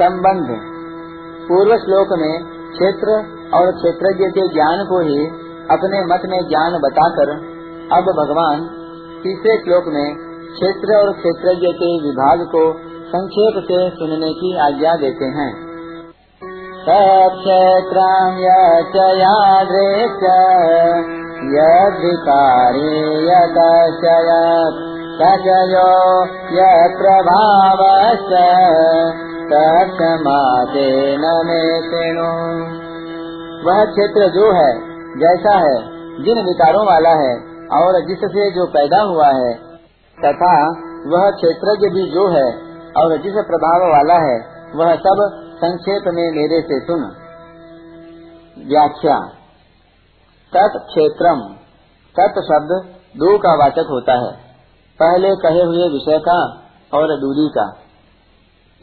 संबंध। पूर्व श्लोक में क्षेत्र और क्षेत्रज्ञ के ज्ञान को ही अपने मत में ज्ञान बताकर अब भगवान तीसरे श्लोक में क्षेत्र और क्षेत्रज्ञ के विभाग को संक्षेप से सुनने की आज्ञा देते हैं। क्षेत्रम यादृश यद्विकारी तत्समादेन मे शृणु वह क्षेत्र जो है, जैसा है, जिन विकारों वाला है, और जिससे जो पैदा हुआ है, तथा वह क्षेत्रज्ञ भी जो है, और जिस प्रभाव वाला है, वह सब संक्षेप में मेरे से सुन। व्याख्या। तत् क्षेत्रम। तत् शब्द दो का वाचक होता है। पहले कहे हुए विषय का, और दूरी का।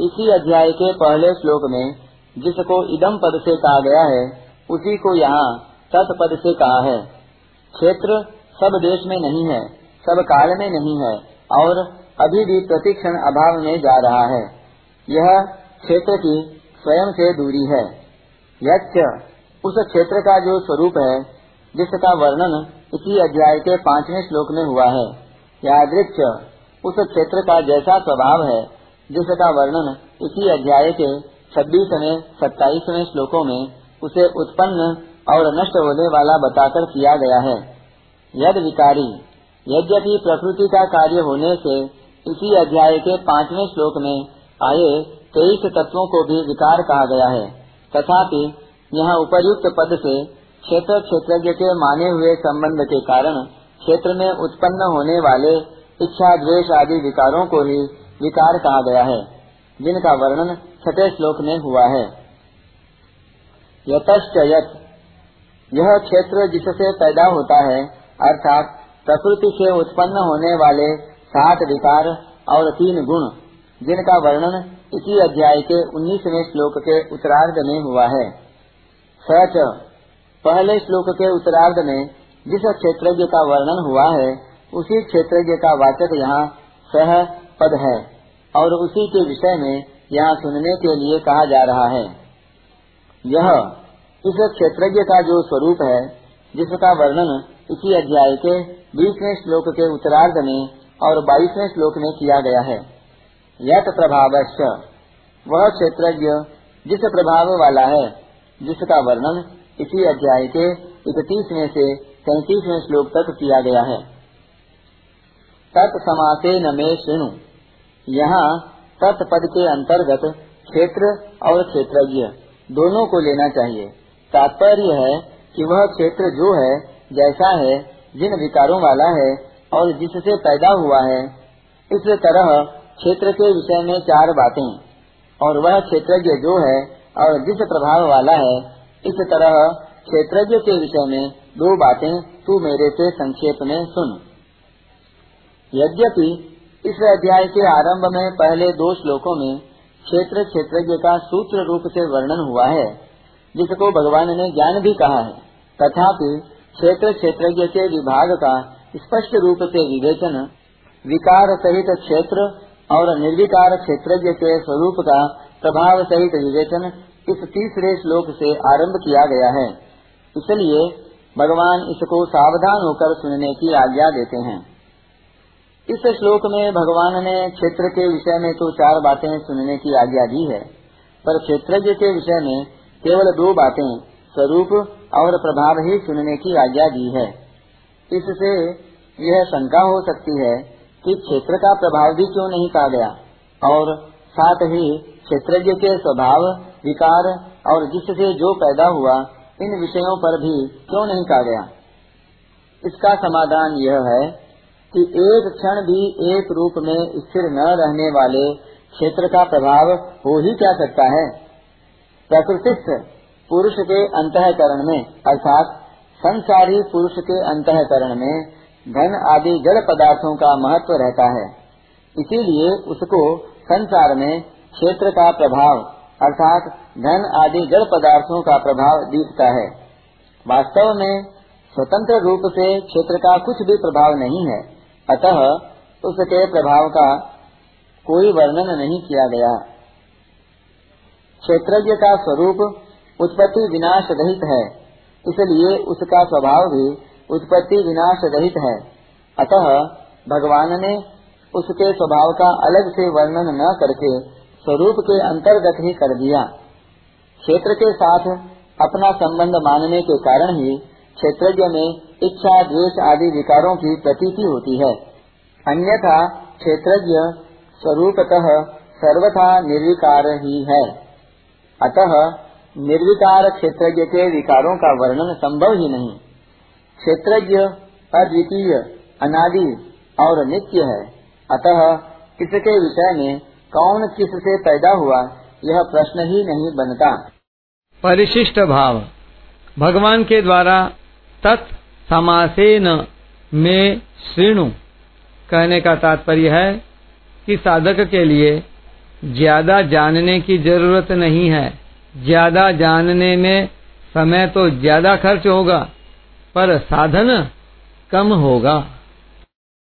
इसी अध्याय के पहले श्लोक में, जिसको इदम पद से कहा गया है, उसी को यहाँ तत्पद से कहा है। क्षेत्र सब देश में नहीं है, सब काल में नहीं है, और अभी भी प्रतिक्षण अभाव में जा रहा है। यह क्षेत्र की स्वयं से दूरी है। यच्च, उस क्षेत्र का जो स्वरूप है, जिसका वर्णन इसी अध्याय के पाँचवें श्लोक में हुआ है। यादृक्ष उस क्षेत्र का जैसा स्वभाव है जिसका वर्णन इसी अध्याय के छब्बीसवें, सत्ताईसवें श्लोकों में उसे उत्पन्न और नष्ट होने वाला बताकर किया गया है। यद विकारी, यद्यपि प्रकृति का कार्य होने से इसी अध्याय के पाँचवें श्लोक में आए तेईस तत्वों को भी विकार कहा गया है। तथापि यहाँ उपयुक्त पद से क्षेत्र क्षेत्रज्ञ के माने हुए संबंध के कारण क्षेत्र में उत्पन्न होने वाले इच्छा द्वेष आदि विकारों को ही विकार कहा गया है, जिनका वर्णन छठे श्लोक में हुआ है। यतश्च यत, यह क्षेत्र जिससे पैदा होता है, अर्थात प्रकृति से उत्पन्न होने वाले सात विकार और तीन गुण, जिनका वर्णन इसी अध्याय के उन्नीसवें श्लोक के उत्तरार्ध में हुआ है। सच पहले श्लोक के उत्तरार्ध में जिस क्षेत्रज्ञ का वर्णन हुआ है, उसी क्षेत्रज्ञ का वाचक यहाँ सह पद है और उसी के विषय में यहाँ सुनने के लिए कहा जा रहा है। यह इस क्षेत्रज्ञ का जो स्वरूप है, जिसका वर्णन इसी अध्याय के बीसवें श्लोक के उत्तरार्ध में और बाईसवें श्लोक में किया गया है। यथ प्रभाव वह क्षेत्रज्ञ जिस प्रभाव वाला है, जिसका वर्णन इसी अध्याय के इकतीसवें से तैतीसवें श्लोक तक किया गया है। तत्समासे न में श्रेणु यहाँ तत्पद के अंतर्गत क्षेत्र और क्षेत्रज्ञ दोनों को लेना चाहिए। तात्पर्य है कि वह क्षेत्र जो है, जैसा है, जिन विकारों वाला है और जिससे पैदा हुआ है, इस तरह क्षेत्र के विषय में चार बातें। और वह क्षेत्रज्ञ जो है और जिस प्रभाव वाला है, इस तरह क्षेत्रज्ञ के विषय में दो बातें तू मेरे से संक्षेप में सुन। यद्यपि इस अध्याय के आरंभ में पहले दो श्लोकों में क्षेत्र क्षेत्रज्ञ का सूत्र रूप से वर्णन हुआ है, जिसको भगवान ने ज्ञान भी कहा है, तथापि क्षेत्र क्षेत्रज्ञ के विभाग का स्पष्ट रूप से विवेचन, विकार सहित क्षेत्र और निर्विकार क्षेत्रज्ञ के स्वरूप का प्रभाव सहित विवेचन इस तीसरे श्लोक से आरंभ किया गया है। इसलिए भगवान इसको सावधान होकर सुनने की आज्ञा देते हैं। इस श्लोक में भगवान ने क्षेत्र के विषय में तो चार बातें सुनने की आज्ञा दी है, पर क्षेत्रज्ञ के विषय में केवल दो बातें स्वरूप और प्रभाव ही सुनने की आज्ञा दी है। इससे यह शंका हो सकती है कि क्षेत्र का प्रभाव भी क्यों नहीं कहा गया, और साथ ही क्षेत्रज्ञ के स्वभाव, विकार और जिससे जो पैदा हुआ, इन विषयों पर भी क्यों नहीं कहा गया? इसका समाधान यह है कि एक क्षण भी एक रूप में स्थिर न रहने वाले क्षेत्र का प्रभाव हो ही क्या सकता है? प्रकृतिस्थ पुरुष के अंतकरण में, अर्थात संसारी पुरुष के अंतकरण में धन आदि जड़ पदार्थों का महत्व रहता है। इसीलिए उसको संसार में क्षेत्र का प्रभाव, अर्थात धन आदि जड़ पदार्थों का प्रभाव दिखता है। वास्तव में स्वतंत्र रूप से क्षेत्र का कुछ भी प्रभाव नहीं है। अतः उसके प्रभाव का कोई वर्णन नहीं किया गया। क्षेत्रज्ञ का स्वरूप उत्पत्ति विनाश रहित है, इसलिए उसका स्वभाव भी उत्पत्ति विनाश रहित है। अतः भगवान ने उसके स्वभाव का अलग से वर्णन न करके स्वरूप के अंतर्गत ही कर दिया। क्षेत्र के साथ अपना संबंध मानने के कारण ही क्षेत्रज्ञ में इच्छा, द्वेष आदि विकारों की प्रतीति होती है। अन्यथा क्षेत्रज्ञ स्वरूपतः सर्वथा निर्विकार ही। है अतः निर्विकार क्षेत्रज्ञ के विकारों का वर्णन संभव ही नहीं। क्षेत्रज्ञ अद्वितीय, अनादि और नित्य है। अतः इसके विषय में कौन किस से पैदा हुआ, यह प्रश्न ही नहीं बनता। परिशिष्ट भाव। भगवान के द्वारा तत् समासेन में श्रीणु। कहने का तात्पर्य है कि साधक के लिए ज़्यादा जानने की ज़रूरत नहीं है। ज़्यादा जानने में समय तो ज़्यादा खर्च होगा, पर साधन कम होगा।